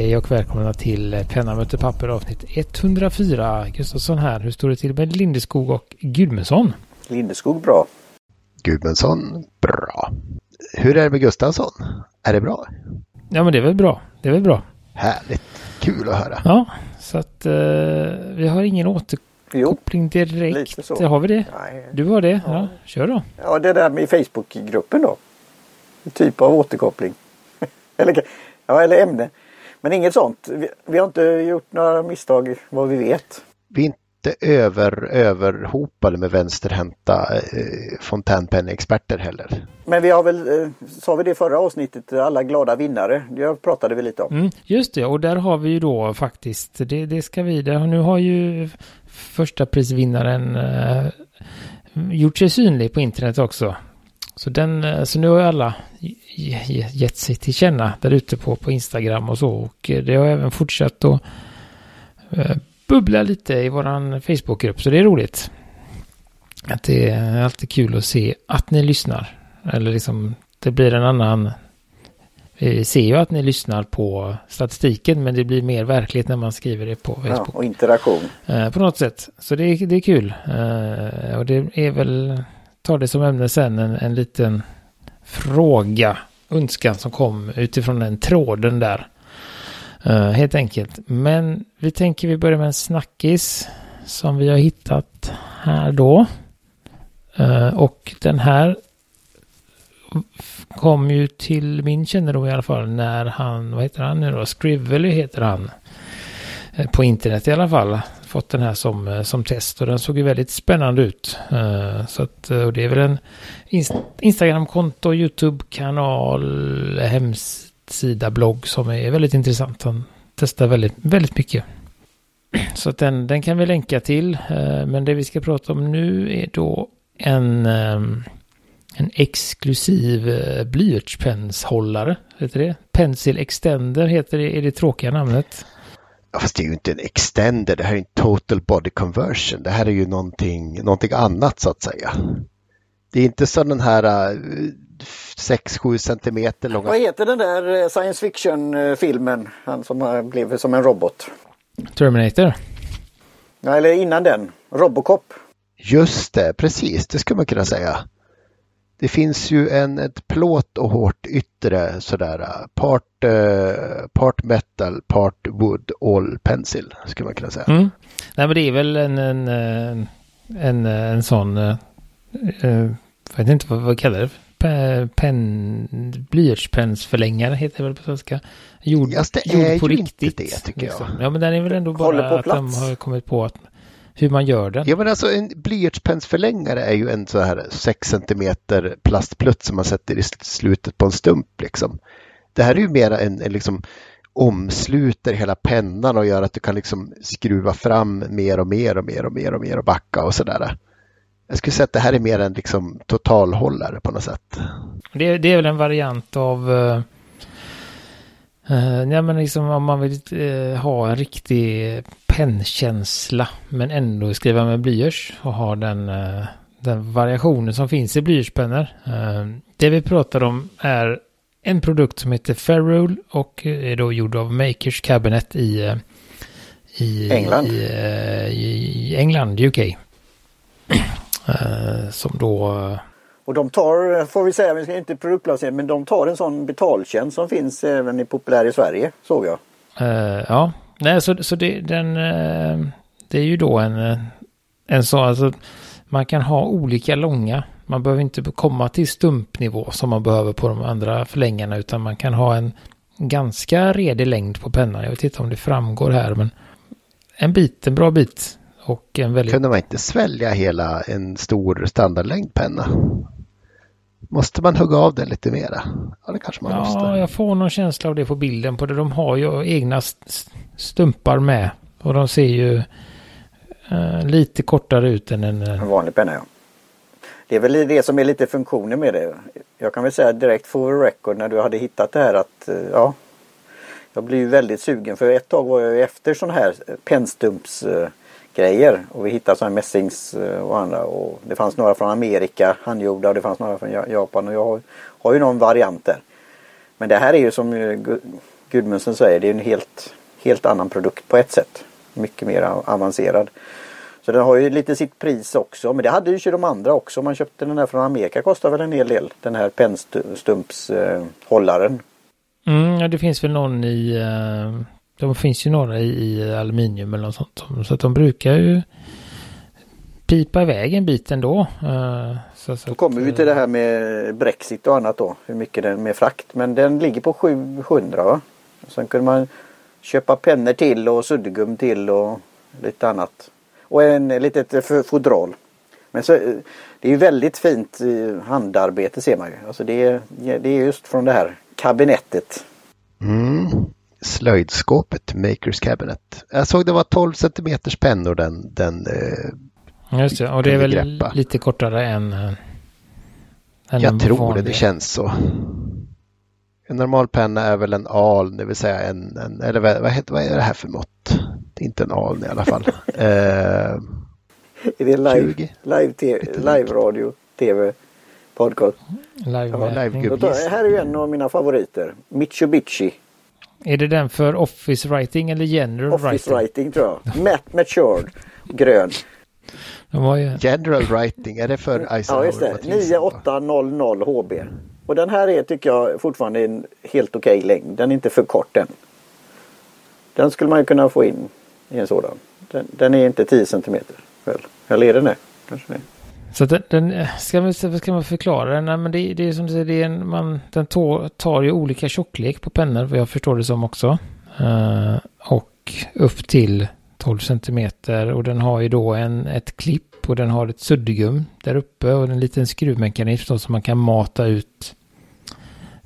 Hej och välkomna till Penna möter papper avsnitt 104. Gustafsson här. Hur står det till med Lindeskog och Gudmundsson? Lindeskog bra. Gudmundsson bra. Hur är det med Gustafsson? Är det bra? Ja men det är väl bra. Det är väl bra. Härligt. Kul att höra. Ja, så att uh, vi har ingen återkoppling direkt. Lite så. Har vi det? Nej. Du har det? Ja. ja. Kör då. Ja, det där med Facebookgruppen då. Typ av återkoppling. eller, ja, eller ämne. Men inget sånt. Vi, vi, har inte gjort några misstag vad vi vet. Vi är inte över, överhopade med vänsterhänta eh, fontänpenneexperter heller. Men vi har väl, eh, sa vi det förra avsnittet, alla glada vinnare. Det pratade vi lite om. Mm, just det, och där har vi ju då faktiskt, det, det ska vi, där, nu har ju första prisvinnaren eh, gjort sig synlig på internet också. Så, den, eh, så nu har ju alla gett sig till känna där ute på, på Instagram och så. Och det har även fortsatt att eh, bubbla lite i våran Facebookgrupp. Så det är roligt. Att det är alltid kul att se att ni lyssnar. Eller liksom det blir en annan. Vi ser ju att ni lyssnar på statistiken men det blir mer verklighet när man skriver det på Facebook. Ja, och interaktion. Eh, på något sätt. Så det är, det är kul. Eh, och det är väl, tar det som ämne sen en, en liten fråga önskan som kom utifrån den tråden där. Uh, helt enkelt. Men vi tänker vi börjar med en snackis som vi har hittat här då. Uh, och den här kom ju till min kännedom i alla fall när han, vad heter han nu då, Scrively heter han. Eh, på internet i alla fall. Fått den här som, eh, som test och den såg ju väldigt spännande ut. Eh, så att, eh, och det är väl en Instagramkonto, YouTube-kanal, hemsida, blogg som är väldigt intressant. Han testar väldigt, väldigt mycket. Så att den, den kan vi länka till. Men det vi ska prata om nu är då en, ehm, en exklusiv blyertspenshållare. Heter det? Pencil Extender heter det, är det tråkiga namnet. Fast det är ju inte en extender, det här är en total body conversion. Det här är ju någonting, någonting annat så att säga. Det är inte som den här 6-7 äh, centimeter långa. Vad heter den där äh, science fiction-filmen? Han som blev som en robot. Terminator? Ja, eller innan den. Robocop. Just det, precis. Det skulle man kunna säga. Det finns ju en, ett plåt och hårt yttre sådär. Part, uh, part metal, part wood, all pencil skulle man kunna säga. Mm. Nej men det är väl en, en, en, en, en sån jag vet inte vad, vad kallar det pen, blyertspensförlängare heter det väl på svenska. Gjord, yes, det gjord är på ju riktigt. Inte det tycker jag. Ja men den är väl ändå bara att de har kommit på att hur man gör den. Ja men alltså en blyertspensförlängare är ju en så här 6 cm plastplutt som man sätter i slutet på en stump liksom. Det här är ju mera en, en liksom omsluter hela pennan och gör att du kan liksom skruva fram mer och mer och mer och mer och mer och backa och sådär. Jag skulle säga att det här är mer en liksom totalhållare på något sätt. Det, det är väl en variant av uh, uh, ja, men liksom om man vill uh, ha en riktig pennkänsla men ändå skriva med blyerts och ha den, uh, den variationen som finns i blyertspennor. det vi pratar om är en produkt som heter Ferrule och är då gjord av Makers Cabinet i, i England. I, i England, UK. Eh, som då... Eh, och de tar, får vi säga, vi ska inte produktplacera, men de tar en sån betaltjänst som finns även i populär i Sverige, såg jag. Uh, ja, nej så, så det, den, eh, det är ju då en, eh, en sån, alltså man kan ha olika långa. Man behöver inte komma till stumpnivå som man behöver på de andra förlängarna utan man kan ha en ganska redig längd på pennan. Jag vet inte om det framgår här men en bit, en bra bit och en väldigt... Kunde man inte svälja hela en stor standardlängd penna? Måste man hugga av den lite mera? Ja, det kanske man ja, måste. Ja, jag får någon känsla av det på bilden på det. De har ju egna stumpar med. Och de ser ju uh, lite kortare ut än en... En vanlig penna, ja. Det är väl det som är lite funktionen med det. Jag kan väl säga direkt for record när du hade hittat det här att uh, ja. Jag blir ju väldigt sugen för ett tag var jag efter sån här pennstumps uh, grejer. Och vi hittade sådana mässings eh, och andra. Och det fanns några från Amerika handgjorda och det fanns några från Japan. Och jag har, har ju någon variant där. Men det här är ju som eh, Gudmundsen säger, det är en helt, helt annan produkt på ett sätt. Mycket mer avancerad. Så den har ju lite sitt pris också. Men det hade ju de andra också. Om man köpte den här från Amerika kostar väl en hel del. Den här pennstumpshållaren. Eh, mm, ja, det finns väl någon i... Uh, de finns ju några i, i aluminium eller något sånt. Så att de brukar ju pipa iväg en bit ändå. Uh, så, så då kommer vi till det här med Brexit och annat då. Hur mycket den med frakt. Men den ligger på 700 va? Sen kunde man köpa pennor till och suddgum till och lite annat. Och en litet fodral. Men så, det är ju väldigt fint eh, handarbete ser man ju. Alltså det, är, det är just från det här kabinettet. Mm. Slöjdskåpet, Makers Cabinet. Jag såg det var 12 centimeters pennor den, den eh, Just det, och det är väl greppa. lite kortare än, än Jag tror vanlig. det, det känns så. En normal penna är väl en al, det vill säga en, en eller vad, vad, heter, vad är det här för mått? Det är inte en al i alla fall. eh, är det live, live, live radio, tv, podcast? Live, ja, live tar, här är ju en av mina favoriter. Mitsubishi. Är det den för Office Writing eller General office Writing? Office Writing tror jag. Matt Matured. Grön. Ju... General Writing, är det för Eisenhower? Ja, just det. 9800 HB. Och den här är tycker jag fortfarande en helt okej okay längd. Den är inte för kort än. Den skulle man ju kunna få in i en sådan. Den, den är inte 10 cm. Väl? Eller är den det? Kanske det. Så den, den, ska, man, ska man förklara den? Nej, men det, det är som du säger, det är en, man, den tar, tar ju olika tjocklek på pennor, vad jag förstår det som också. Uh, och upp till 12 cm och den har ju då en, ett klipp och den har ett suddgum där uppe och en liten skruvmekanism då som man kan mata ut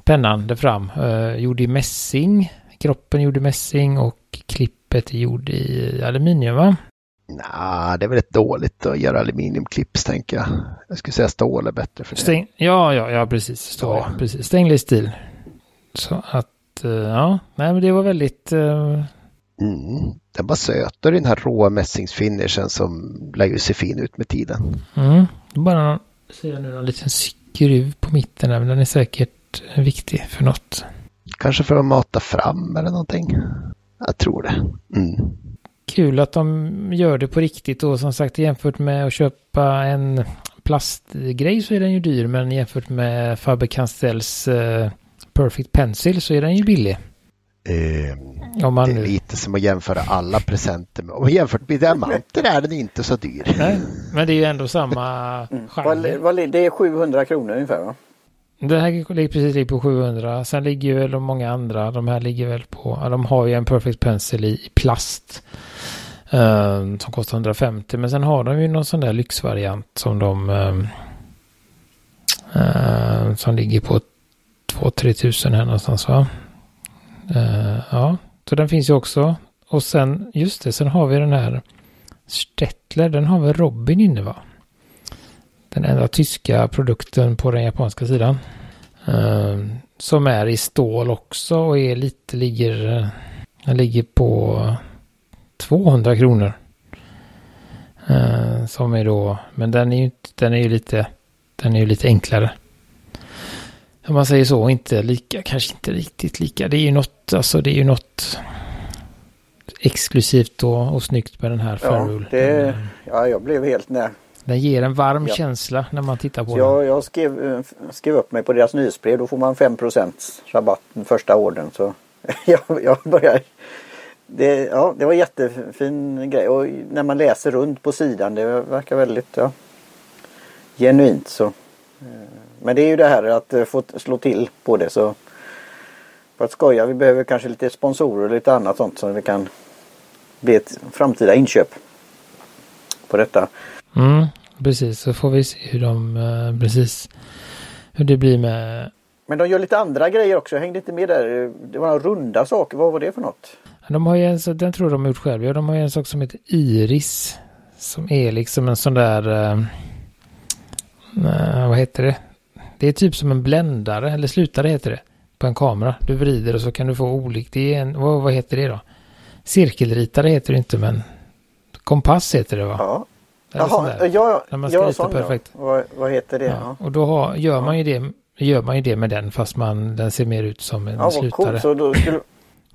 pennan där fram. Uh, gjord i mässing, kroppen gjord i mässing och klippet är gjord i aluminium va? Nej, det är väl rätt dåligt att göra aluminiumklipps tänker jag. Jag skulle säga stål är bättre för det. Stäng, ja, ja, ja, precis. Stål, ja. precis. Stainless steel. Så att, uh, ja, nej men det var väldigt... Uh... Mm, den var söt och den här råa mässingsfinishen som lär ju se fin ut med tiden. Mm, bara ser jag nu en liten skruv på mitten där, men den är säkert viktig för något. Kanske för att mata fram eller någonting. Jag tror det. Mm kul att de gör det på riktigt och som sagt jämfört med att köpa en plastgrej så är den ju dyr men jämfört med Faber-Castells uh, Perfect Pencil så är den ju billig. Eh, Om man det är nu... lite som att jämföra alla presenter med. Och jämfört med diamanter är den inte så dyr. Nej, men det är ju ändå samma mm. genre. Det är 700 kronor ungefär va? Det här ligger precis på 700. Sen ligger väl de många andra. De här ligger väl på. Ja, de har ju en Perfect Pencil i, plast. Eh, som kostar 150. Men sen har de ju någon sån där lyxvariant som de. Eh, som ligger på 2-3 tusen här någonstans va. Eh, ja, så den finns ju också. Och sen just det, sen har vi den här Stettler. Den har väl Robin inne va? Den enda tyska produkten på den japanska sidan. Uh, som är i stål också och är lite, ligger, den ligger på 200 kronor. Uh, som är då, men den är ju den är ju lite, den är ju lite enklare. Om man säger så, inte lika, kanske inte riktigt lika. Det är ju något, alltså det är ju något exklusivt och, och snyggt med den här. Ja, det, ja, jag blev helt när den ger en varm ja. känsla när man tittar på så den. Jag, jag skrev, eh, skrev upp mig på deras nyhetsbrev. Då får man 5% rabatt den första orden. Så jag, jag börjar. Det, ja, det var jättefin grej. Och när man läser runt på sidan. Det verkar väldigt ja, genuint. Så. Eh, men det är ju det här att eh, få slå till på det. Så för att skoja. Vi behöver kanske lite sponsorer och lite annat sånt. Så vi kan bli ett framtida inköp på detta. Mm, precis, så får vi se hur de, uh, precis, hur det blir med... Men de gör lite andra grejer också, jag hängde inte med där. Det var några runda saker, vad var det för något? De har ju en, den tror de har gjort själva, de har ju en sak som heter Iris. Som är liksom en sån där, uh, uh, vad heter det? Det är typ som en bländare, eller slutare heter det, på en kamera. Du vrider och så kan du få olika, det är en, vad, vad heter det då? Cirkelritare heter det inte men kompass heter det va? Ja. Jaha, ja, när man ska ja, sån, perfekt. Ja. Vad, vad, heter det? Ja. Och då har, gör, man ju det, gör man ju det med den fast man, den ser mer ut som en ja, slutare. Cool. Så då skulle,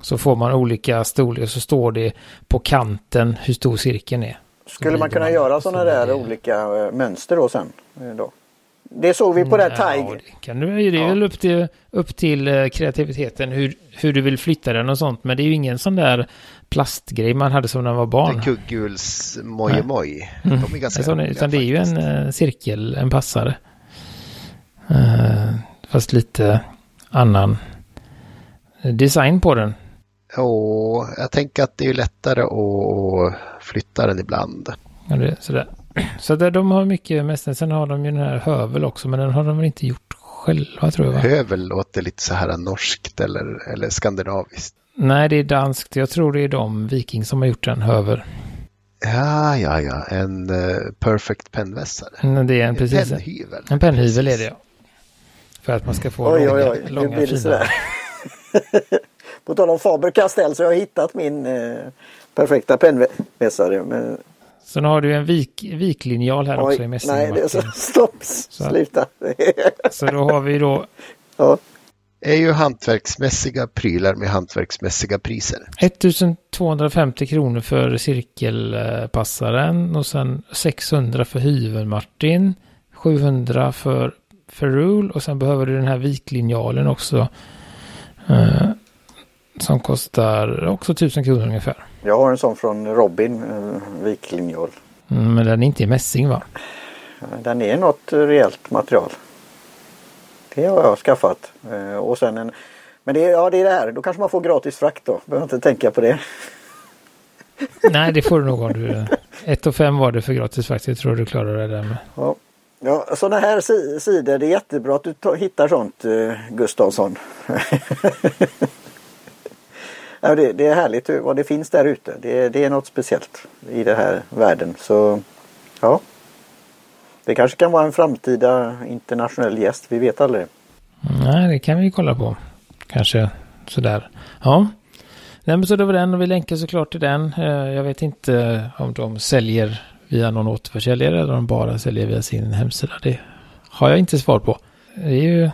Så får man olika storlek och så står det på kanten hur stor cirkeln är. Skulle man kunna göra sådana där det... olika eh, mönster då sen? Eh, då? Det såg vi på det här Tiger. Ja, kan du, det är ja. väl upp till, upp till eh, kreativiteten hur, hur du vill flytta den och sånt. Men det är ju ingen sån där plastgrej man hade som när man var barn. Kugguls mojemoj. Mm. De är ganska sån, Utan det är ju en uh, cirkel, en passare. Uh, fast lite annan design på den. Och jag tänker att det är lättare att flytta den ibland. Ja, det, sådär. Så där, de har mycket mästare. Sen har de ju den här hövel också, men den har de väl inte gjort själva tror jag. Va? Hövel låter lite så här norskt eller, eller skandinaviskt. Nej, det är danskt. Jag tror det är de viking som har gjort den hövel. Ja, ja, ja. En uh, perfect pennvässare. Mm, det är en, en precis. pennhyvel. En pennhyvel är det ja. För att man ska få oj, långa, oj, oj. långa blir det fina. På tal om Faber Castell så har jag hittat min eh, perfekta pennvässare. Men... Sen har du en vik, viklinjal här Oj, också i mässing. Nej, det är så, stopp, Så- sluta. Så då har vi då ja. Är ju hantverksmässiga prylar med hantverksmässiga priser. 1250 kronor för cirkelpassaren och sen 600 för hyvelmartin. 700 för ferrule och sen behöver du den här viklinjalen också. Eh, som kostar också 1000 kronor ungefär. Jag har en sån från Robin, eh, viklinjal. Mm, men den är inte i mässing va? Den är något rejält material. Det har jag skaffat. Eh, och sen en, men det ja, det är det här, då kanske man får gratis frakt då. Behöver inte tänka på det. Nej, det får du nog om du... 1 och 5 var det för gratis faktiskt. Jag tror du klarar det där med. Ja, ja sådana här si sidor, det är jättebra att du ta, hittar sånt eh, Gustavsson. ja, det, det är härligt vad det finns där ute. Det, det är något speciellt i den här världen. Så ja. Det kanske kan vara en framtida internationell gäst. Vi vet aldrig. Nej, det kan vi kolla på. Kanske sådär. Ja. Nej, men så det var den och vi länkar såklart till den. Eh, jag vet inte om de säljer via någon återförsäljare eller om de bara säljer via sin hemsida. Det har jag inte svar på. Det är ju...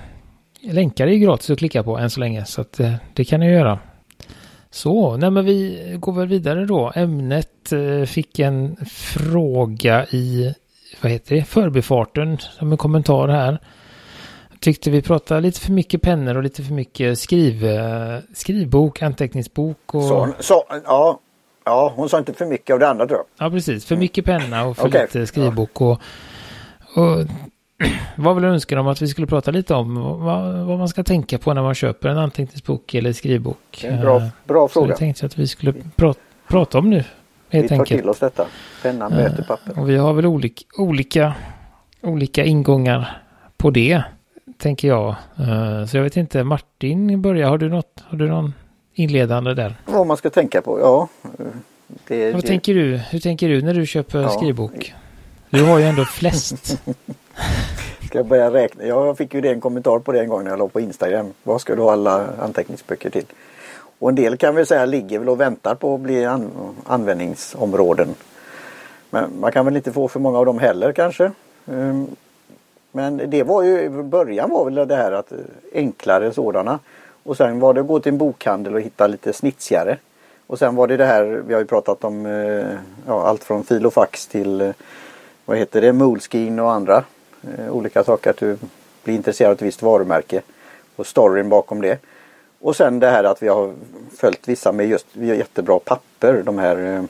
Länkar är ju gratis att klicka på än så länge så att eh, det kan ni göra. Så, nej men vi går väl vidare då. Ämnet eh, fick en fråga i, vad heter det, förbifarten som en kommentar här. Tyckte vi pratade lite för mycket pennor och lite för mycket skriv, eh, skrivbok, anteckningsbok och... Så, så, ja, ja, hon sa inte för mycket av det andra tror jag. Ja, precis. För mycket penna och för Okej. lite skrivbok och... och var väl önskan om att vi skulle prata lite om vad, vad man ska tänka på när man köper en anteckningsbok eller skrivbok. En bra, Eh, bra Så fråga. det tänkte jag att vi skulle prata, prata om nu. Vi Helt tar enkelt. till oss detta. Pennan möter papper. Och vi har väl olika, olika, olika ingångar på det, tänker jag. Eh, Så jag vet inte, Martin börjar. Har du något, har du någon inledande där? Vad man ska tänka på, ja. Det, Vad det, tänker du? Hur tänker du när du köper Ja. skrivbok? Du har ju ändå flest. Ska jag börja räkna? Ja, jag fick ju det en kommentar på det en gång när jag låg på Instagram. Vad ska du ha alla anteckningsböcker till? Och en del kan vi säga ligger väl och väntar på att bli an användningsområden. Men man kan väl inte få för många av dem heller kanske. Ehm, men det var ju, början var väl det här att eh, enklare sådana. Och sen var det att gå till en bokhandel och hitta lite snitsigare. Och sen var det det här, vi har ju pratat om eh, ja, allt från fil och fax till eh, vad heter det, Moleskin och andra olika saker. Att du blir intresserad av ett visst varumärke och storyn bakom det. Och sen det här att vi har följt vissa med just vi har jättebra papper. De här, eh,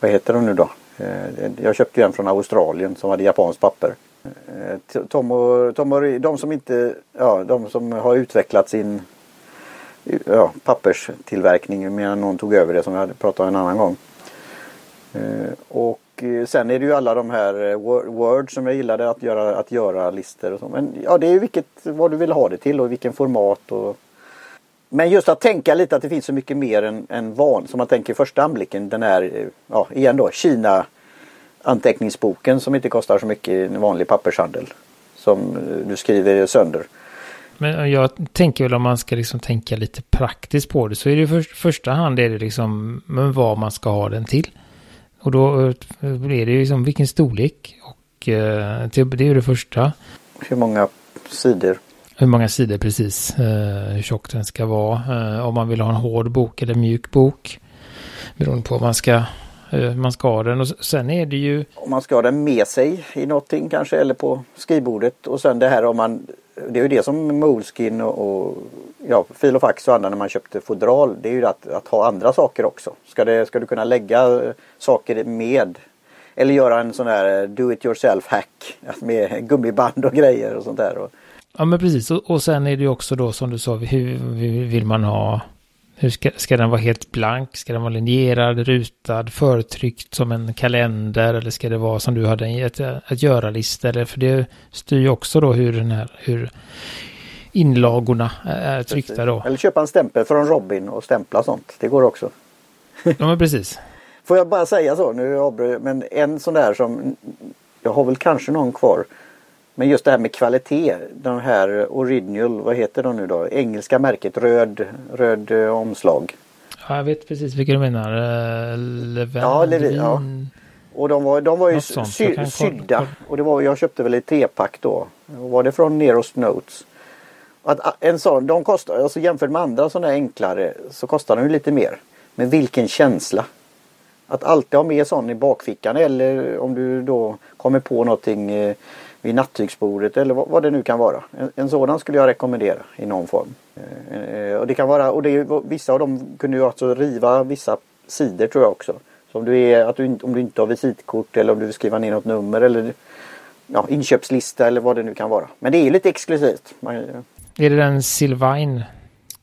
vad heter de nu då? Eh, jag köpte ju en från Australien som hade japanskt papper. Eh, Tom och, Tom och de som inte, ja de som har utvecklat sin ja, papperstillverkning medan någon tog över det som vi hade pratat om en annan gång. Och sen är det ju alla de här Word som jag gillade att göra, att göra listor och så. Men ja, det är ju vilket, vad du vill ha det till och vilken format och men just att tänka lite att det finns så mycket mer än, än van, som man tänker i första anblicken. Den här, eh, ja igen då, Kina anteckningsboken som inte kostar så mycket i en vanlig pappershandel. Som eh, du skriver sönder. Men jag tänker väl om man ska liksom tänka lite praktiskt på det så är det för, första hand är det liksom men vad man ska ha den till. Och då eh, blir det ju liksom vilken storlek och eh, det det är ju det första. Hur många sidor? Hur många sidor precis, eh, hur tjock den ska vara. Eh, om man vill ha en hård bok eller mjuk bok. Beroende på hur man ska, hur man ska ha den. Och sen är det ju... Om man ska ha den med sig i någonting kanske eller på skrivbordet. Och sen det här om man... Det är ju det som Moleskin och, och ja, Filofax och andra när man köpte fodral. Det är ju att, att ha andra saker också. Ska, det, ska du kunna lägga eh, saker med eller göra en sån här eh, do it yourself hack med gummiband och grejer och sånt där. Ja men precis och, och sen är det ju också då som du sa hur, hur vill man ha hur ska, ska den vara helt blank? Ska den vara linjerad, rutad, förtryckt som en kalender? Eller ska det vara som du hade en ett, ett göra-lista? För det styr ju också då hur den här, hur inlagorna är tryckta då. Eller köpa en stämpel från Robin och stämpla sånt. Det går också. ja men precis. Får jag bara säga så, nu avbryter men en sån där som jag har väl kanske någon kvar. Men just det här med kvalitet. De här original, vad heter de nu då? Engelska märket röd, röd uh, omslag. Ja, jag vet precis vilka du menar. Uh, Leven, ja, Levin. Ja. Och de var, de var ju sy, sydda. Och det var, jag köpte väl ett trepack då. Var det från Neros Notes. Att en sån, de kostar, alltså jämfört med andra sådana enklare så kostar de ju lite mer. Men vilken känsla! Att alltid ha med sån i bakfickan eller om du då kommer på någonting eh, vid nattygsbordet eller vad, det nu kan vara. En, en, sådan skulle jag rekommendera i någon form. Eh, och det kan vara, och det vissa av dem kunde ju alltså riva vissa sidor tror jag också. Så om du, är, att du, om du inte har visitkort eller om du vill skriva ner något nummer eller ja, inköpslista eller vad det nu kan vara. Men det är lite exklusivt. Man, eh. är det den Silvine?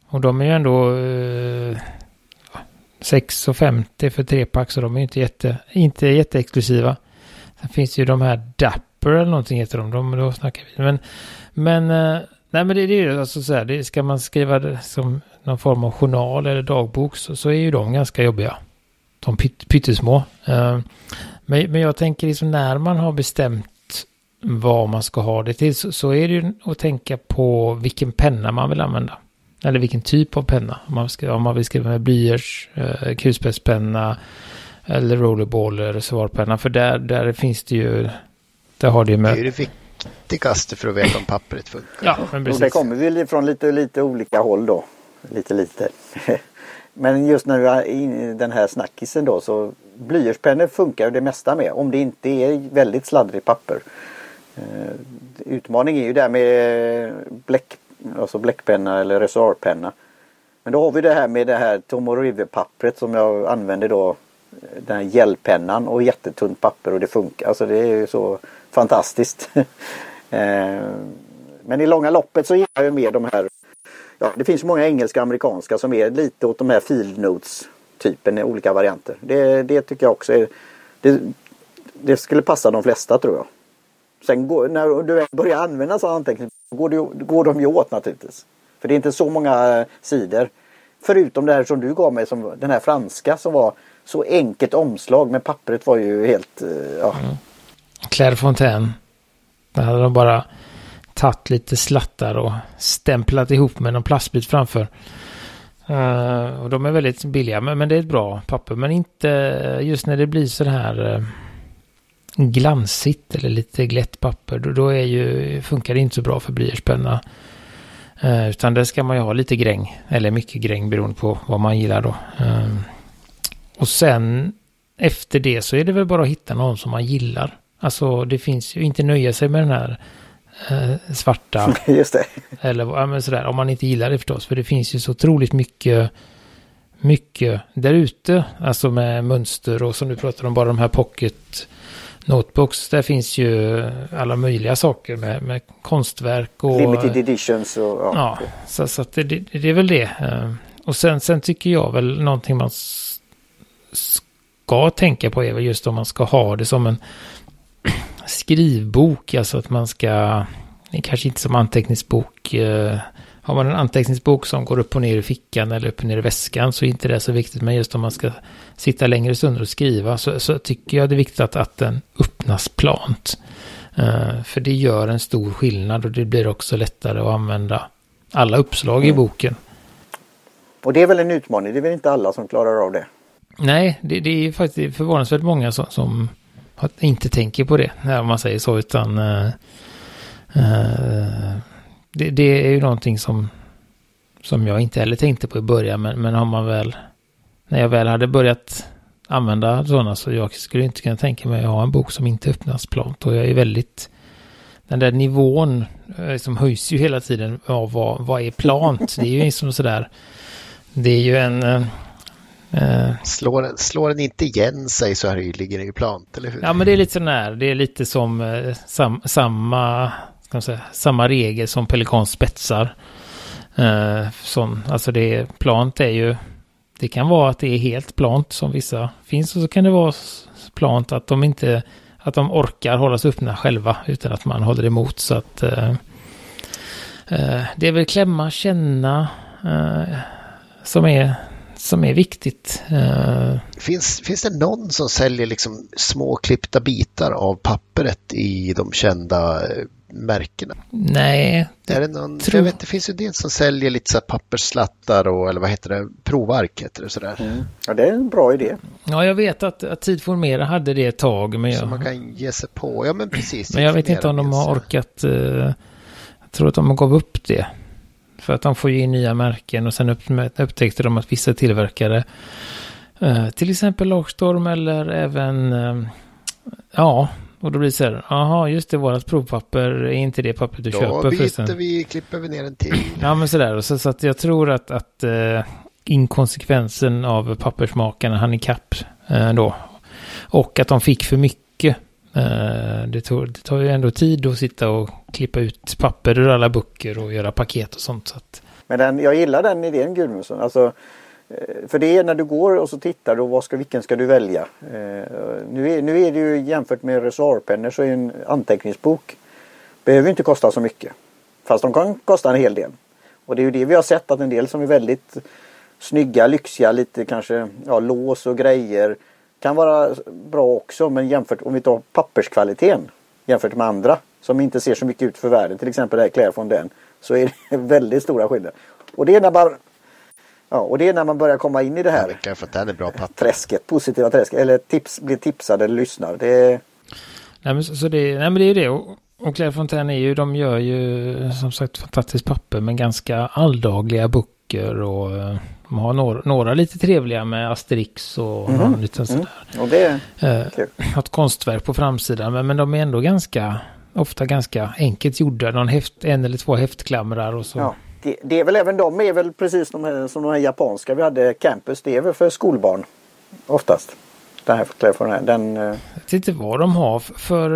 Och de är ju ändå eh, 6,50 för trepack så de är inte, jätte, inte jätteexklusiva. Sen finns ju de här DAP Dapper eller någonting heter de. de då snackar vi. Men, men, eh, nej, men det, det är ju alltså så här. Det, ska man skriva det som någon form av journal eller dagbok så, så är ju de ganska jobbiga. De pyt, pyttesmå. Uh, men, men jag tänker liksom när man har bestämt vad man ska ha det till så, så är det ju att tänka på vilken penna man vill använda. Eller vilken typ av penna. Om man, ska, om man vill skriva med blyerts, eh, kulspetspenna eller rollerball eller reservoarpenna. För där, där finns det ju, där har det ju med. Det är det viktigaste för att veta om pappret funkar. Ja, men precis. Och det kommer vi från lite, lite olika håll då. Lite lite. men just när du är i den här snackisen då så blyertspennor funkar det mesta med. Om det inte är väldigt sladdrigt papper. Uh, utmaning är ju där med bläck alltså bläckpenna eller reservoarpenna. Men då har vi det här med det här Tomo River-pappret som jag använder då. Den här gelpennan och jättetunt papper och det funkar. Alltså det är ju så fantastiskt. Eh, men i långa loppet så gillar jag mer de här. Ja, det finns många engelska och amerikanska som är lite åt de här field notes typen i olika varianter. Det, det tycker jag också är. Det, det skulle passa de flesta tror jag. Sen går, när du börjar använda sådana anteckningar går, går de ju åt naturligtvis. För det är inte så många sidor. Förutom det här som du gav mig, som den här franska som var så enkelt omslag. Men pappret var ju helt... Eh, ja. Mm. Claire Fontaine. Där hade de bara tagit lite slattar och stämplat ihop med någon plastbit framför. Uh, och de är väldigt billiga, men, men det är ett bra papper. Men inte just när det blir så här... Uh, glansigt eller lite glätt papper, då, då är ju, funkar det inte så bra för blyertspenna. Uh, utan det ska man ju ha lite gräng, eller mycket gräng beroende på vad man gillar då. Och sen efter det så är det väl bara att hitta någon som man gillar. Alltså det finns ju inte nöja sig med den här eh, svarta. Just det. Eller ja, men sådär, om man inte gillar det förstås. För det finns ju så otroligt mycket mycket där ute, alltså med mönster och som du pratar om, bara de här pocket Notebooks, där finns ju alla möjliga saker med, med konstverk och... Limited editions och... Ja, ja så, så det, det, det, är väl det. Eh, och sen, sen tycker jag väl någonting man ska tänka på är väl just om man ska ha det som en skrivbok, alltså att man ska... Kanske inte som anteckningsbok eh, har man en anteckningsbok som går upp och ner i fickan eller upp och ner i väskan så är inte det så viktigt. Men just om man ska sitta längre stunder och skriva så, så tycker jag det är viktigt att, att den öppnas plant. Uh, för det gör en stor skillnad och det blir också lättare att använda alla uppslag mm. i boken. Och det är väl en utmaning, det är väl inte alla som klarar av det? Nej, det, det är faktiskt förvånansvärt många som, som inte tänker på det, när man säger så, utan eh, eh, det, det är ju någonting som, som jag inte heller tänkte på i början, men, men har man väl, när jag väl hade börjat använda sådana så jag skulle inte kunna tänka mig att ha en bok som inte öppnas plant och jag är väldigt den där nivån eh, Som höjs ju hela tiden av vad, vad är plant. Det är ju liksom sådär. Det är ju en... Eh, Eh, slår, slår den inte igen sig så här ligger den ju plant, eller hur? Ja, men det är lite sådär. Det är lite som eh, sam, samma, ska man säga, samma regel som pelikans spetsar. Eh, sån, alltså det är, plant är ju... Det kan vara att det är helt plant som vissa finns och så kan det vara plant att de inte att de orkar hållas öppna själva utan att man håller emot. Så att eh, eh, det är väl klämma, känna eh, som, är, som är viktigt. Eh. Finns, finns det någon som säljer liksom små klippta bitar av pappret i de kända eh, märkena? Nej. Är det, någon, tror... jag vet, det finns ju del som säljer lite så pappersslattar och eller vad heter det, provark heter det sådär. Mm. Ja det är en bra idé. Ja jag vet att, att Tidformera hade det ett tag. Men jag... Så man kan ge sig på, ja men precis. Men jag vet inte om de har orkat, uh, jag tror att de gav upp det. För att de får ju in nya märken och sen upp, upptäckte de att vissa tillverkare, uh, till exempel Logstorm eller även, uh, ja, och då blir det så här, jaha, just det, vårat provpapper är inte det pappret du då köper. Då byter vi, klipper vi ner en till. Ja, men sådär. Så, så att jag tror att, att uh, inkonsekvensen av pappersmakarna hann ikapp uh, då. Och att de fick för mycket. Eh, det, tar, det tar ju ändå tid att sitta och klippa ut papper ur alla böcker och göra paket och sånt. Så att... Men den, jag gillar den idén Gudmundsson. Alltså, eh, för det är när du går och så tittar du, vad ska, vilken ska du välja? Eh, nu, är, nu är det ju jämfört med reservoarpennor så är en anteckningsbok behöver inte kosta så mycket. Fast de kan kosta en hel del. Och det är ju det vi har sett att en del som är väldigt snygga, lyxiga, lite kanske ja, lås och grejer kan vara bra också. Men jämfört om vi tar papperskvaliteten jämfört med andra som inte ser så mycket ut för världen. Till exempel det här Claire Fondén. Så är det väldigt stora skillnader. Och det är när man Ja, och det är när man börjar komma in i det här ja, för att den är bra träsket, positiva träsket, eller tips, blir tipsad eller lyssnar. Det är... nej, men, så det, nej, men det är det. Och, och Claire Fontaine är ju, de gör ju som sagt fantastiskt papper med ganska alldagliga böcker och de har några, några lite trevliga med Asterix och mm. lite sådär. Mm. Och det är eh, Ett konstverk på framsidan, men, men de är ändå ganska, ofta ganska enkelt gjorda. Någon häft, en eller två häftklamrar och så. Ja det, det, är väl även de är väl precis de här, som de här japanska vi hade campus. Det är väl för skolbarn oftast. Den här förklädnaden. Den, eh, Jag vet inte vad de har för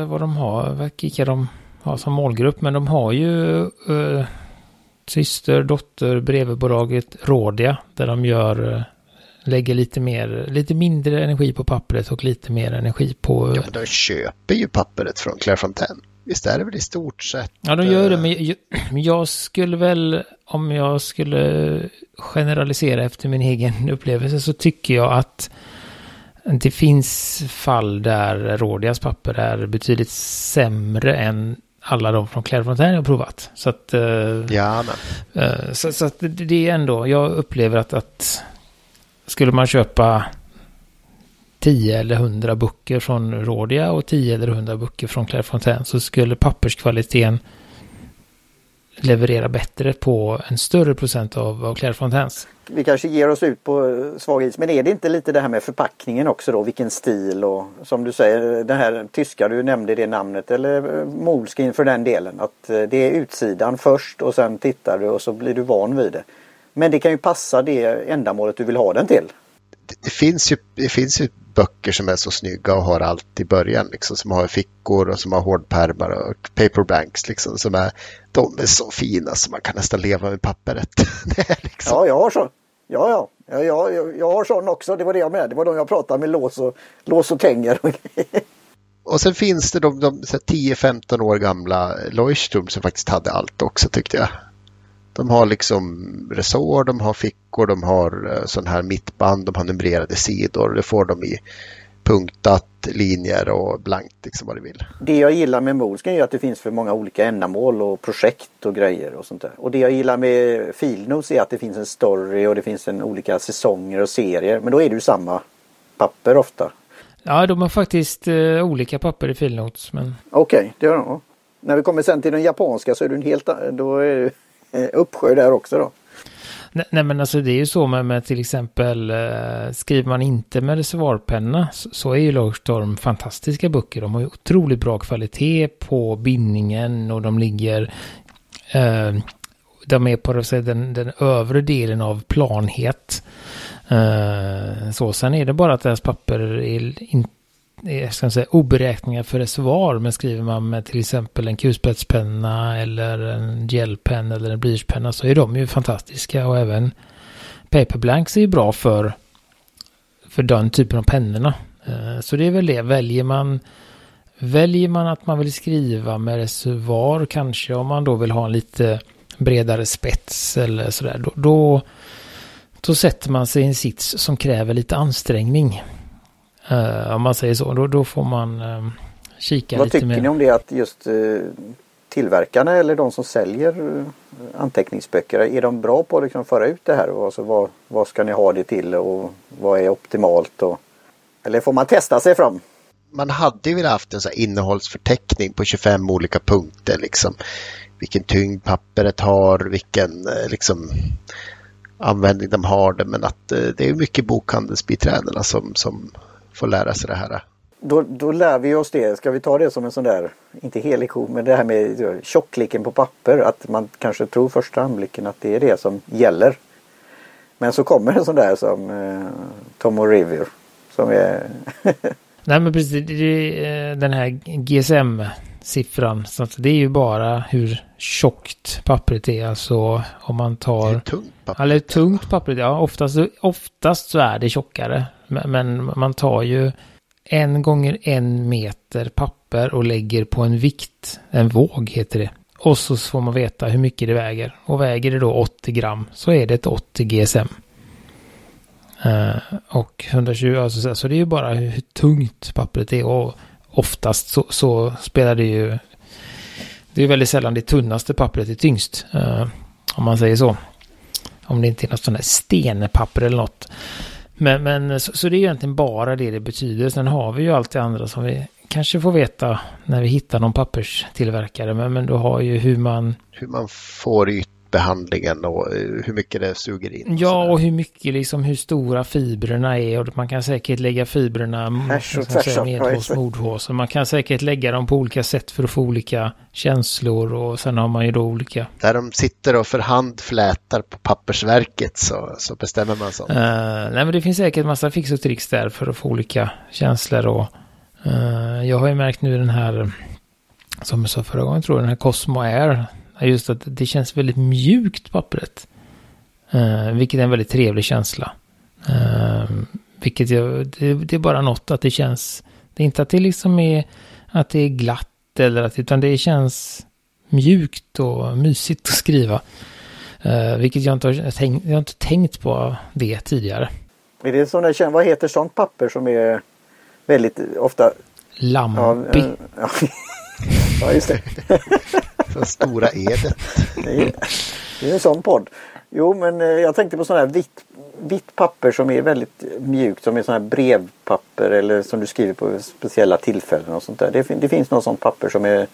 eh, vad de har, vilka de har som målgrupp. Men de har ju uh, syster, dotter, brevbolaget Rådia. Där de gör uh, lägger lite mer, lite mindre energi på pappret och lite mer energi på... Ja, men de köper ju pappret från Clairefontaine. Visst är det väl i stort sett? Ja, de gör det, men jag, jag skulle väl, om jag skulle generalisera efter min egen upplevelse, så tycker jag att det finns fall där Rådias papper är betydligt sämre än alla de från Clairefontaine jag har provat. Så att... Eh, ja, men. Eh, så, så, att det är ändå, jag upplever att, att skulle man köpa 10 eller 100 böcker från Rådia och 10 eller 100 böcker från Clairefontaine så skulle papperskvaliteten leverera bättre på en större procent av, av Clairefontaines. Vi kanske ger oss ut på eh, svag is men är det inte lite det här med förpackningen också då? Vilken stil och som du säger den här tyska du nämnde det namnet eller eh, Moleskin för den delen. Att eh, det är utsidan först och sen tittar du och så blir du van vid det. Men det kan ju passa det ändamålet du vill ha den till. Det finns ju, det finns ju böcker som är så snygga och har allt i början. Liksom, som har fickor och som har hårdpärmar och paperblanks. Liksom, som är, de är så fina så man kan nästan leva med pappret. liksom. Ja, jag har så. Ja, ja. Jag, jag, jag har sån också. Det var det jag med. Det var de jag pratade med lås och, lås och tänger. och sen finns det de, de 10-15 år gamla Leuchtturm som faktiskt hade allt också tyckte jag. De har liksom resår, de har fickor, de har eh, sån här mittband, de har numrerade sidor. Det får de i punktat, linjer och blankt, liksom vad du vill. Det jag gillar med Moleskin är att det finns för många olika ändamål och projekt och grejer och sånt där. Och det jag gillar med Filnos är att det finns en story och det finns en olika säsonger och serier. Men då är det ju samma papper ofta. Ja, de har faktiskt uh, olika papper i Filnotes. Men... Okej, okay, det gör de. när vi kommer sen till den japanska så är du en helt då är Eh, uppsjö där också då. Nej, nej, men alltså det är ju så med, med till exempel eh, skriver man inte med reservoarpenna så, så är ju Lagerstorm fantastiska böcker. De har ju otroligt bra kvalitet på bindningen och de ligger eh, de är på den, den övre delen av planhet. Eh, så sen är det bara att deras papper är inte jag ska säga, oberäkningar för reservoar. Men skriver man med till exempel en kulspetspenna eller en gelpenna eller en blyertspenna så är de ju fantastiska. Och även paperblanks är ju bra för, för den typen av pennorna. Eh, så det är väl det. Väljer man, väljer man att man vill skriva med reservoar kanske om man då vill ha en lite bredare spets eller sådär. Då, då, då sätter man sig i en sits som kräver lite ansträngning. Uh, om man säger så, då, då får man uh, kika Vad lite tycker mer. ni om det att just uh, tillverkarna eller de som säljer uh, anteckningsböcker, är de bra på att liksom föra ut det här? Alltså, vad, vad ska ni ha det till och vad är optimalt? Och, eller får man testa sig fram? Man hade ju velat haft en så innehållsförteckning på 25 olika punkter. Liksom. Vilken tyngd pappret har, vilken liksom, användning de har det. Men att det är mycket bokhandelsbiträdena som, som får lära sig det här. Då, då lär vi oss det. Ska vi ta det som en sån där, inte helig ko, men det här med tjockleken på papper. Att man kanske tror första anblicken att det är det som gäller. Men så kommer en sån där som eh, Tom och Rivier. Som är... Nej men precis, det är den här GSM-siffran. Så det är ju bara hur tjockt pappret är. Alltså om man tar... Det är tungt papper. Eller tungt pappret, ja. Oftast, oftast så är det tjockare. Men man tar ju en gånger en meter papper och lägger på en vikt. En våg heter det. Och så får man veta hur mycket det väger. Och väger det då 80 gram så är det ett 80 GSM. Uh, och 120, alltså, så det är ju bara hur tungt pappret är. Och oftast så, så spelar det ju... Det är väldigt sällan det tunnaste pappret är tyngst. Eh, om man säger så. Om det inte är något sånt där stenpapper eller något. Men, men så, så, det är egentligen bara det det betyder. Sen har vi ju allt det andra som vi kanske får veta när vi hittar någon papperstillverkare. Men, men då har ju hur man... Hur man får ytbehandlingen och hur mycket det suger in. Ja, och hur mycket liksom hur stora fibrerna är. Och man kan säkert lägga fibrerna medhårs, mordhårs. Man kan säkert lägga dem på olika sätt för att få olika känslor. Och sen har man ju då olika... Där de sitter och för hand flätar på pappersverket så, så bestämmer man så. Uh, nej, men det finns säkert massa fix och tricks där för att få olika känslor. Och, uh, jag har ju märkt nu den här, som jag sa förra gången tror jag, den här Cosmo Air. Just att det känns väldigt mjukt pappret. Uh, vilket är en väldigt trevlig känsla. Uh, vilket jag, det, det, är bara något att det känns, det är inte att det liksom är, att det är glatt eller att, utan det känns mjukt och mysigt att skriva. Uh, vilket jag inte har, tänkt, jag har inte tänkt på det tidigare. Är det sån där, vad heter sånt papper som är väldigt ofta? Lampi. Ja, ja, ja just det. För stora edet. Det är, det är en sån podd. Jo men jag tänkte på sån här vitt, vitt papper som är väldigt mjukt. Som är sån här brevpapper eller som du skriver på speciella tillfällen och sånt där. Det, det finns något sånt papper som är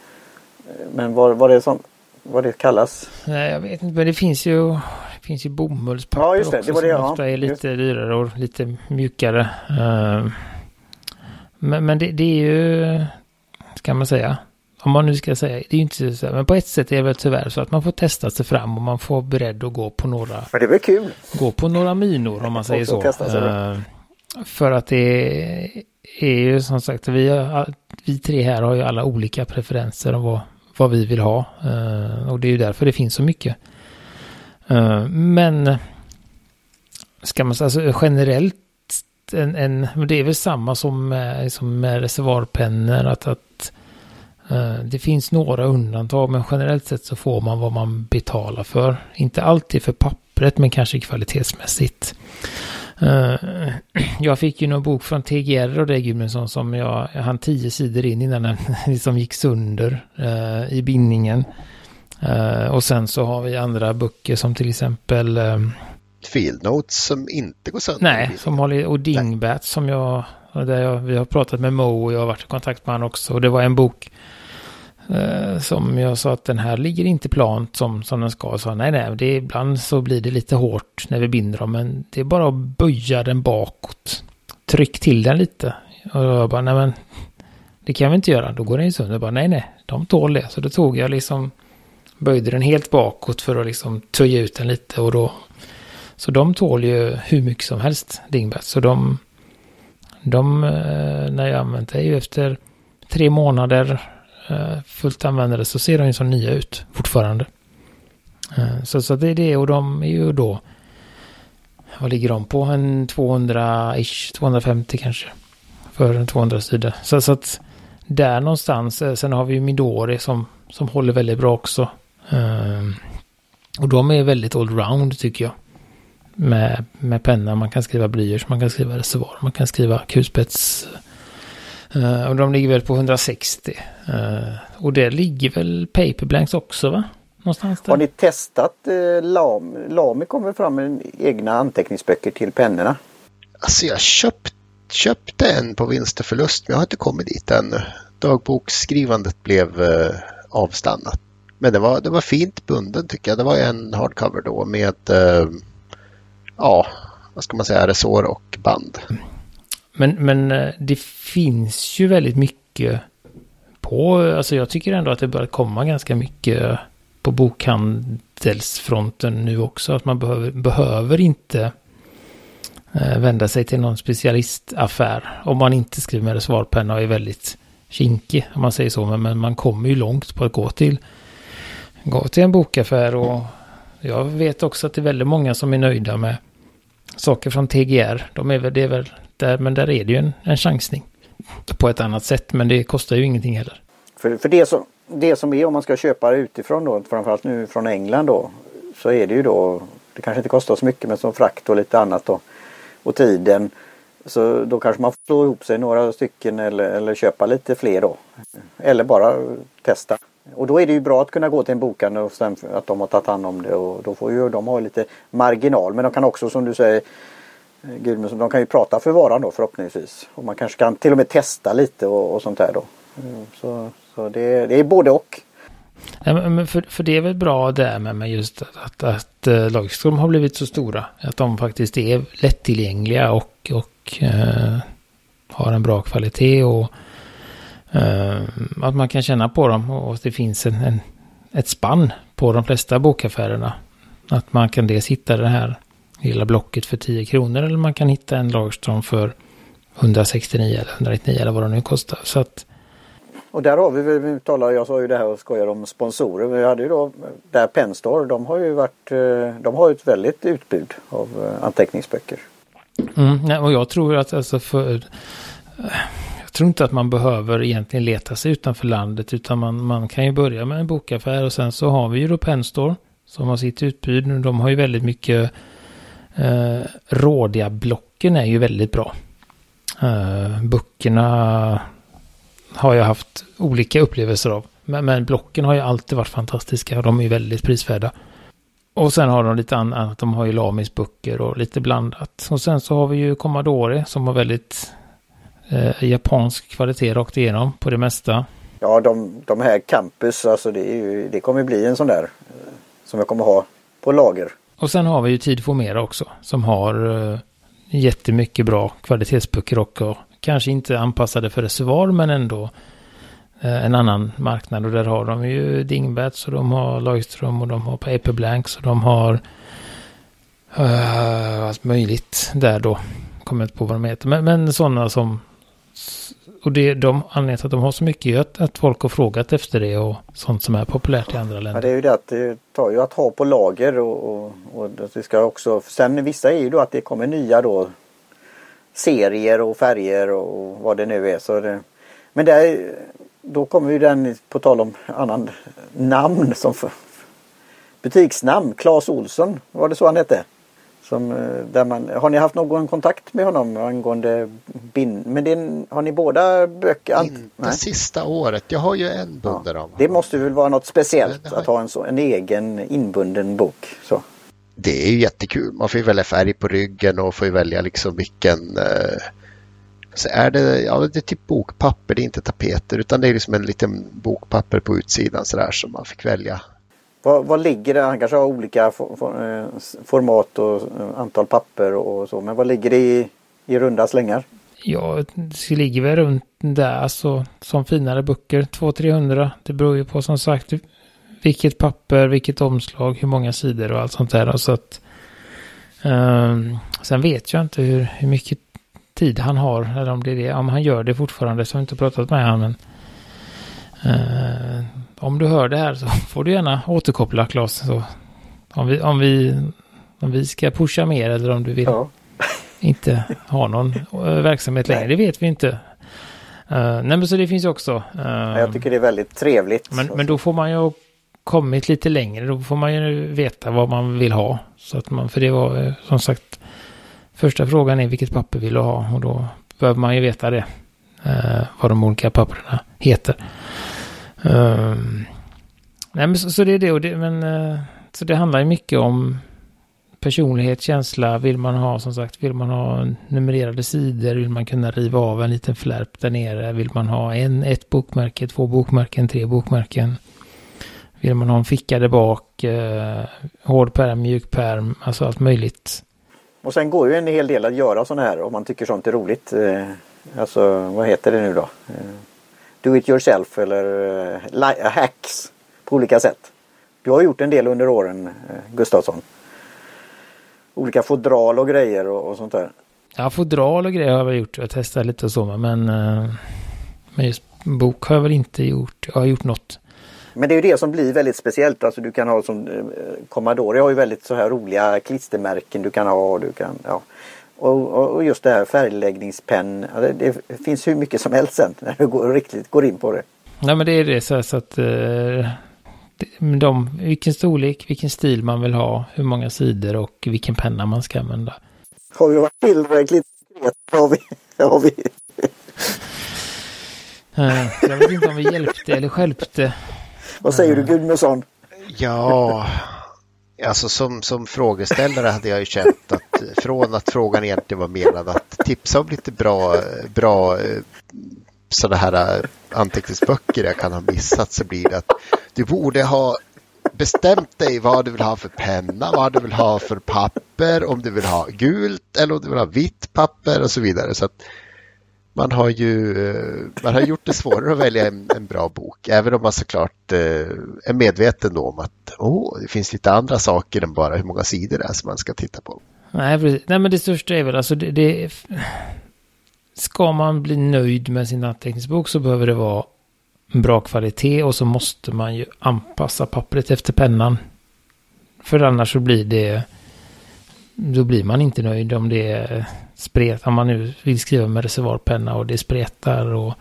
Men vad, vad, det, som, vad det kallas? Nej jag vet inte men det finns ju Det finns ju bomullspapper ja, just det. också det var det, som ja. ofta är lite dyrare och lite mjukare. Uh, men, men det, det är ju Ska man säga om man nu ska säga, det är ju inte så, men på ett sätt är det väl tyvärr så att man får testa sig fram och man får beredd att gå på några... Men det är väl kul? Gå på några minor om man säger så. Uh, för att det är ju som sagt, vi, har, vi tre här har ju alla olika preferenser om vad, vad vi vill ha. Uh, och det är ju därför det finns så mycket. Uh, men ska man säga, alltså generellt en, en, det är väl samma som med, som med reservoarpennor, att, att det finns några undantag men generellt sett så får man vad man betalar för. Inte alltid för pappret men kanske kvalitetsmässigt. Jag fick ju någon bok från TGR och det Gudmundsson som jag, jag hann tio sidor in innan den liksom gick sönder i bindningen. Och sen så har vi andra böcker som till exempel Field Notes som inte går sönder. Nej, som håller och Dingbat som jag, där jag, vi har pratat med Mo och jag har varit i kontakt med honom också. Och det var en bok Eh, som jag sa att den här ligger inte plant som, som den ska. Så nej, nej, det är, ibland så blir det lite hårt när vi binder dem. Men det är bara att böja den bakåt. Tryck till den lite. Och jag bara, nej men. Det kan vi inte göra, då går den ju sönder. Jag bara, nej, nej, de tål det. Så då tog jag liksom, böjde den helt bakåt för att liksom töja ut den lite. Och då, så de tål ju hur mycket som helst, dingbat. Så de, de, eh, när jag använt det, är ju efter tre månader Eh, fullt användare så ser de ju som nya ut fortfarande. Eh, så, så det är det och de är ju då, vad ligger de på? En 200-ish, 250 kanske. För en 200-sida. Så, så att där någonstans, eh, sen har vi ju Midori som, som håller väldigt bra också. Ehm, och de är väldigt allround tycker jag. Med, med penna, man kan skriva blyerts, man kan skriva reservoar, man kan skriva kulspets och de ligger väl på 160. Uh, eh, och det ligger väl paperblanks också va? Någonstans där. Har ni testat uh, Lami? Lami kommer fram med egna anteckningsböcker till pennorna. Alltså jag köpt, köpte en på vinst och förlust men jag har inte kommit dit ännu. Dagboksskrivandet blev uh, avstannat. Men det var, det var fint bunden tycker jag. Det var en hardcover då med ja, vad ska man säga, resår och band. Men, men eh, det finns ju väldigt mycket på, alltså jag tycker ändå att det börjar komma ganska mycket på bokhandelsfronten nu också. Att man behöver, behöver inte eh, vända sig till någon specialistaffär. Om man inte skriver med reservoarpenna och är väldigt kinkig, om man säger så. Men, men man kommer ju långt på att gå till, gå till en bokaffär och jag vet också att det är väldigt många som är nöjda med saker från TGR. De är väl, det är väl där, men där är det ju en, en chansning. På ett annat sätt, men det kostar ju ingenting heller. För, för det, som, det som är om man ska köpa utifrån då, framförallt nu från England då, så är det ju då, det kanske inte kostar så mycket men som frakt och lite annat då. Och tiden. Så då kanske man får slå ihop sig några stycken eller, eller köpa lite fler då. Eller bara testa. Och då är det ju bra att kunna gå till en bokhandel och sen att de har tagit hand om det och då får ju de ha lite marginal. Men de kan också som du säger Eh, Gudmundsson, de kan ju prata för varan då förhoppningsvis. Och man kanske kan till och med testa lite och, och sånt där då. Mm, så, så det, det är både och. Ja, men för, för det är väl bra det med, med just att, att, att eh, Lagström har blivit så stora. Att de faktiskt är lättillgängliga och, och eh, har en bra kvalitet. och eh, Att man kan känna på dem och att det finns en, en, ett spann på de flesta bokaffärerna. Att man kan dels hitta det här hela blocket för 10 kronor eller man kan hitta en Lagerström för 169 eller 199 eller vad det nu kostar. Så att... Och där har vi, vi talar, jag sa ju det här och skojar om sponsorer. Vi hade ju då där Penstore, de har ju varit, eh, de har ett väldigt utbud av eh, anteckningsböcker. Mm, och jag tror att alltså för, jag tror inte att man behöver egentligen leta sig utanför landet utan man, man kan ju börja med en bokaffär och sen så har vi ju då Penstore som har sitt utbud. De har ju väldigt mycket Eh, rådiga blocken är ju väldigt bra. Eh, böckerna har jag haft olika upplevelser av. Men, men blocken har ju alltid varit fantastiska. De är ju väldigt prisvärda. Och sen har de lite annat. De har ju Lamis böcker och lite blandat. Och sen så har vi ju Commodore som har väldigt eh, japansk kvalitet rakt igenom på det mesta. Ja, de, de här campus, alltså det, är ju, det kommer bli en sån där eh, som jag kommer ha på lager. Och sen har vi ju Tid Formera också som har uh, jättemycket bra kvalitetsböcker och, och kanske inte anpassade för reservoar men ändå uh, en annan marknad och där har de ju Dingbats och de har Lojström och de har Paperblanks och de har uh, allt möjligt där då. Kommer inte på vad de heter men, men sådana som och det, de, anledningen till att de har så mycket är att, att folk har frågat efter det och sånt som är populärt i andra länder. Ja, det är ju det att det tar ju att ha på lager och, och, och det ska också, sen vissa är ju då att det kommer nya då serier och färger och vad det nu är. Så det, men där, då kommer ju den, på tal om annan namn som för, butiksnamn, Claes Olsson, var det så han hette? Som, eh, där man, har ni haft någon kontakt med honom angående bin? Men det, har ni båda böcker? Inte Nej. sista året. Jag har ju en bunden ja. av Det måste väl vara något speciellt har... att ha en, så, en egen inbunden bok. Så. Det är ju jättekul. Man får ju välja färg på ryggen och får ju välja liksom vilken eh, Så är det, ja, det är typ bokpapper, det är inte tapeter utan det är liksom en liten bokpapper på utsidan sådär som man fick välja. Vad, vad ligger det? Han kanske har olika for, for, eh, format och eh, antal papper och så. Men vad ligger det i, i runda slängar? Ja, det ligger väl runt där, alltså som finare böcker, 200-300. Det beror ju på som sagt vilket papper, vilket omslag, hur många sidor och allt sånt där. Så att, um, sen vet jag inte hur, hur mycket tid han har, eller om det är det, om han gör det fortfarande, så har jag inte pratat med honom. Men, uh, om du hör det här så får du gärna återkoppla Claes. Så, om, vi, om, vi, om vi ska pusha mer eller om du vill ja. inte ha någon uh, verksamhet längre, det vet vi inte. Uh, nej men så det finns också. Uh, jag tycker det är väldigt trevligt. Men, men då får man ju kommit lite längre. Då får man ju veta vad man vill ha. Så att man, för det var eh, som sagt första frågan är vilket papper vill du ha? Och då behöver man ju veta det. Eh, vad de olika papperna heter. Um, nej men så, så, det är det och det, men eh, så det handlar ju mycket om personlighet, känsla. Vill man ha som sagt, vill man ha numrerade sidor? Vill man kunna riva av en liten flärp där nere? Vill man ha en, ett bokmärke, två bokmärken, tre bokmärken? Vill man ha en ficka där bak, eh, hård pärm, mjuk pärm, alltså allt möjligt. Och sen går ju en hel del att göra sådana här om man tycker sånt är roligt. Eh, alltså vad heter det nu då? Eh, do it yourself eller eh, hacks på olika sätt. Du har gjort en del under åren eh, Gustafsson. Olika fodral och grejer och, och sånt där. Ja, fodral och grejer har jag väl gjort. Jag har testat lite och så men, eh, men just bok har jag väl inte gjort. Jag har gjort något. Men det är ju det som blir väldigt speciellt. Alltså du kan ha som eh, Commodore har ju väldigt så här roliga klistermärken du kan ha. Du kan, ja. Och, och just det här färgläggningspenn. Det, det, finns hur mycket som helst sen när du går, riktigt går in på det. Nej men det är det så, här, så att eh, de, vilken storlek, vilken stil man vill ha, hur många sidor och vilken penna man ska använda. Har vi varit tillräckligt har vi, har vi. Eh, jag vet inte om vi hjälpte eller skälpte. Vad säger du Gudmundsson? Ja, alltså som, som frågeställare hade jag ju känt att från att frågan egentligen var menad att tipsa om lite bra, bra eh, sådana här eh, anteckningsböcker jag kan ha missat så blir det att du borde ha bestämt dig vad du vill ha för penna, vad du vill ha för papper, om du vill ha gult eller om du vill ha vitt papper och så vidare. Så att man har ju eh, man har gjort det svårare att välja en, en bra bok. Även om man såklart eh, är medveten då om att oh, det finns lite andra saker än bara hur många sidor det är som man ska titta på. Nej, precis. Nej men det största är väl alltså det, det Ska man bli nöjd med sin anteckningsbok så behöver det vara bra kvalitet och så måste man ju anpassa pappret efter pennan. För annars så blir det då blir man inte nöjd om det är spret, om man nu vill skriva med reservoarpenna och det spretar och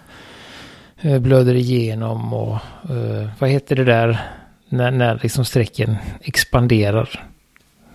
eh, blöder igenom och uh, vad heter det där när, när liksom strecken expanderar?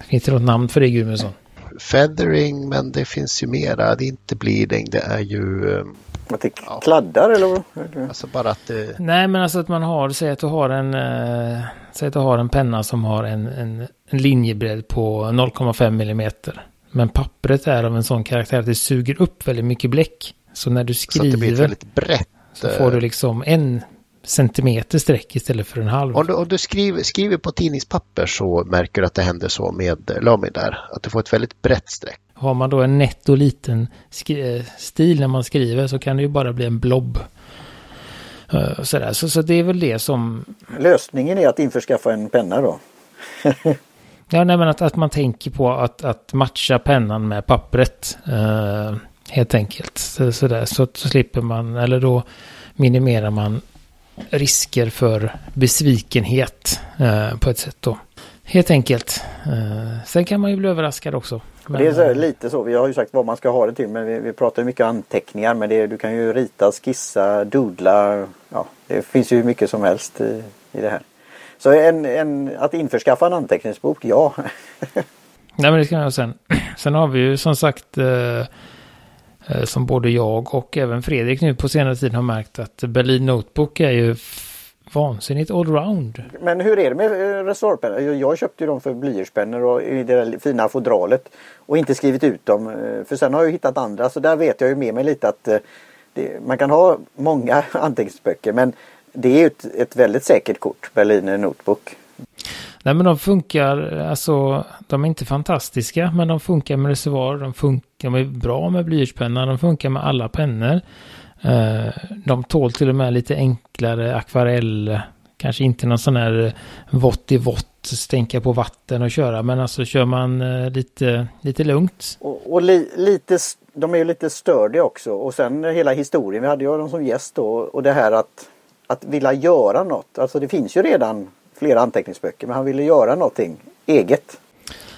Finns det något namn för det Gudmundsson? Feathering, men det finns ju mera. Det är inte bleeding, det är ju... Um, att det ja. kladdar eller? Alltså bara att det... Nej, men alltså att man har, säg att du har en, uh, säg att du har en penna som har en, en, en linjebredd på 0,5 millimeter. Men pappret är av en sån karaktär att det suger upp väldigt mycket bläck. Så när du skriver... Så det blir väldigt brett. Så får du liksom en centimeter streck istället för en halv. Om du, om du skriver, skriver på tidningspapper så märker du att det händer så med Lamy där. Att du får ett väldigt brett streck. Har man då en nätt och liten stil när man skriver så kan det ju bara bli en blob. Uh, sådär. Så, så det är väl det som... Lösningen är att införskaffa en penna då? Ja, nej, men att, att man tänker på att, att matcha pennan med pappret. Eh, helt enkelt. Så, så, där, så, så slipper man, eller då minimerar man risker för besvikenhet eh, på ett sätt då. Helt enkelt. Eh, sen kan man ju bli överraskad också. Men, det är så, lite så. Vi har ju sagt vad man ska ha det till. Men vi, vi pratar mycket anteckningar. Men det, du kan ju rita, skissa, doodla. Ja, det finns ju hur mycket som helst i, i det här. Så en, en, att införskaffa en anteckningsbok, ja. Nej men det ska jag sen. Sen har vi ju som sagt eh, eh, som både jag och även Fredrik nu på senare tid har märkt att Berlin Notebook är ju vansinnigt allround. Men hur är det med eh, resortpennor? Jag köpte ju dem för blyertspennor och i det där fina fodralet och inte skrivit ut dem. eh, För sen har jag ju hittat andra så där vet jag ju med mig lite att det, man kan ha många anteckningsböcker men det är ju ett, ett väldigt säkert kort, Berliner Notebook. Nej men de funkar, alltså de är inte fantastiska men de funkar med reservoar, de, funkar, de är bra med blyertspenna, de funkar med alla pennor. Eh, de tål till och med lite enklare akvarell, kanske inte någon sån här vått i vått, stänka på vatten och köra men alltså kör man eh, lite, lite lugnt. Och, och li, lite, de är ju lite stördiga också och sen hela historien, vi hade ju dem som gäst då och det här att, att vilja göra något. Alltså det finns ju redan flera anteckningsböcker men han ville göra någonting eget.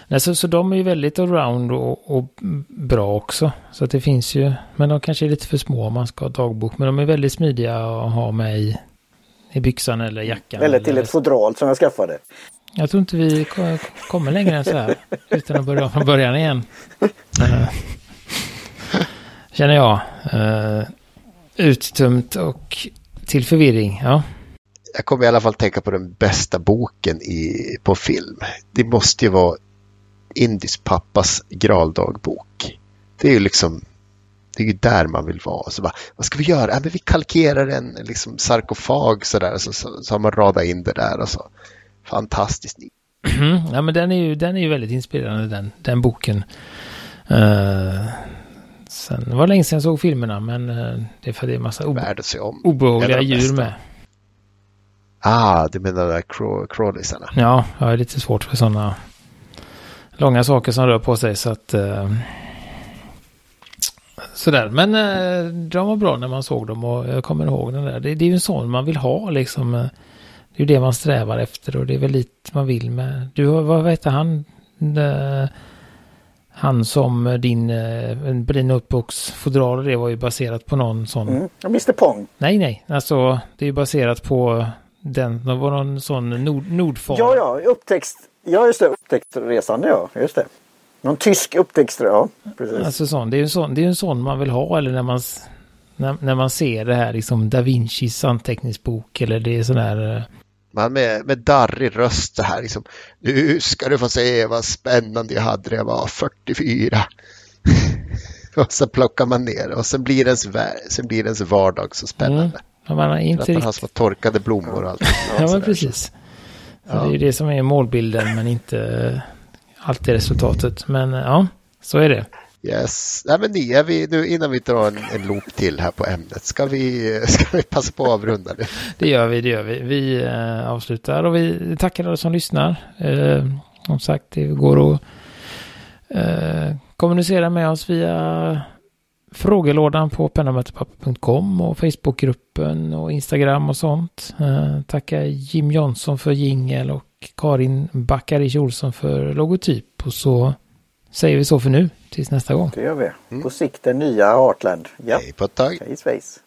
Nej, så, så de är ju väldigt allround och, och bra också. Så att det finns ju, men de kanske är lite för små om man ska ha dagbok. Men de är väldigt smidiga att ha med i, i byxan eller jackan. Eller till ett fodral som jag skaffade. Jag tror inte vi ko- kommer längre än så här. Utan att börja från början igen. Eh, Känner jag. Uh, uttömt och till förvirring. Ja. Jag kommer i alla fall tänka på den bästa boken i, på film. Det måste ju vara Indis pappas graldagbok. Det är ju liksom det är ju där man vill vara. Så bara, vad ska vi göra? Ja, men vi kalkerar en liksom, sarkofag sådär. Så, så, så har man radat in det där. Och så. Fantastiskt. ja, men den är ju, den är ju väldigt inspirerande den, den boken. Uh, sen det var länge sedan jag såg filmerna men uh, det är för att det är massa att se om. obehagliga En de djur med. Ah, du menar de där craw- crawlisarna. Ja, jag har lite svårt för sådana långa saker som rör på sig så att uh, Sådär, men uh, de var bra när man såg dem och jag kommer ihåg den där. Det, det är ju en sån man vill ha liksom. eh, Det är ju det man strävar efter och det är väl lite man vill med. Du, har- vad heter han? Eh, han som din, uh, din notebooks fodral det var ju baserat på någon sån. Mm. Mr Pong. Nej, nej, alltså det är ju baserat på den. Det var någon sån nord, nordfar. Ja, ja, upptäckt. Ja, just det. Upptäcktsresande, ja. Just det. Någon tysk upptäcktsresande, ja. Precis. Alltså sån, det är ju en sån, det är ju en sån man vill ha eller när man, när, när man ser det här liksom Da Vincis anteckningsbok eller det är sån här. Man med, med darrig röst så här liksom. Nu ska du få se vad spännande jag hade när jag var 44. och så plockar man ner och sen blir ens, sen blir ens vardag så spännande. Mm, ja, man har inte att man har små torkade blommor och allt. Ja, men precis. Ja. Det är ju det som är målbilden men inte eh, alltid resultatet. Men eh, ja, så är det. Yes. Nej, men ni, är vi, nu, innan vi drar en, en loop till här på ämnet, ska vi, ska vi passa på att avrunda nu? Det gör vi, det gör vi. Vi eh, avslutar och vi tackar alla som lyssnar. Eh, som sagt, det går att eh, kommunicera med oss via frågelådan på pennamötepapper.com och Facebookgruppen och Instagram och sånt. Eh, tackar Jim Jonsson för jingel och Karin Backaric Olsson för logotyp. Och så säger vi så för nu, tills nästa gång. Det gör vi. På sikt det nya Heartland. Ja, Hej på ett tag. hej svejs.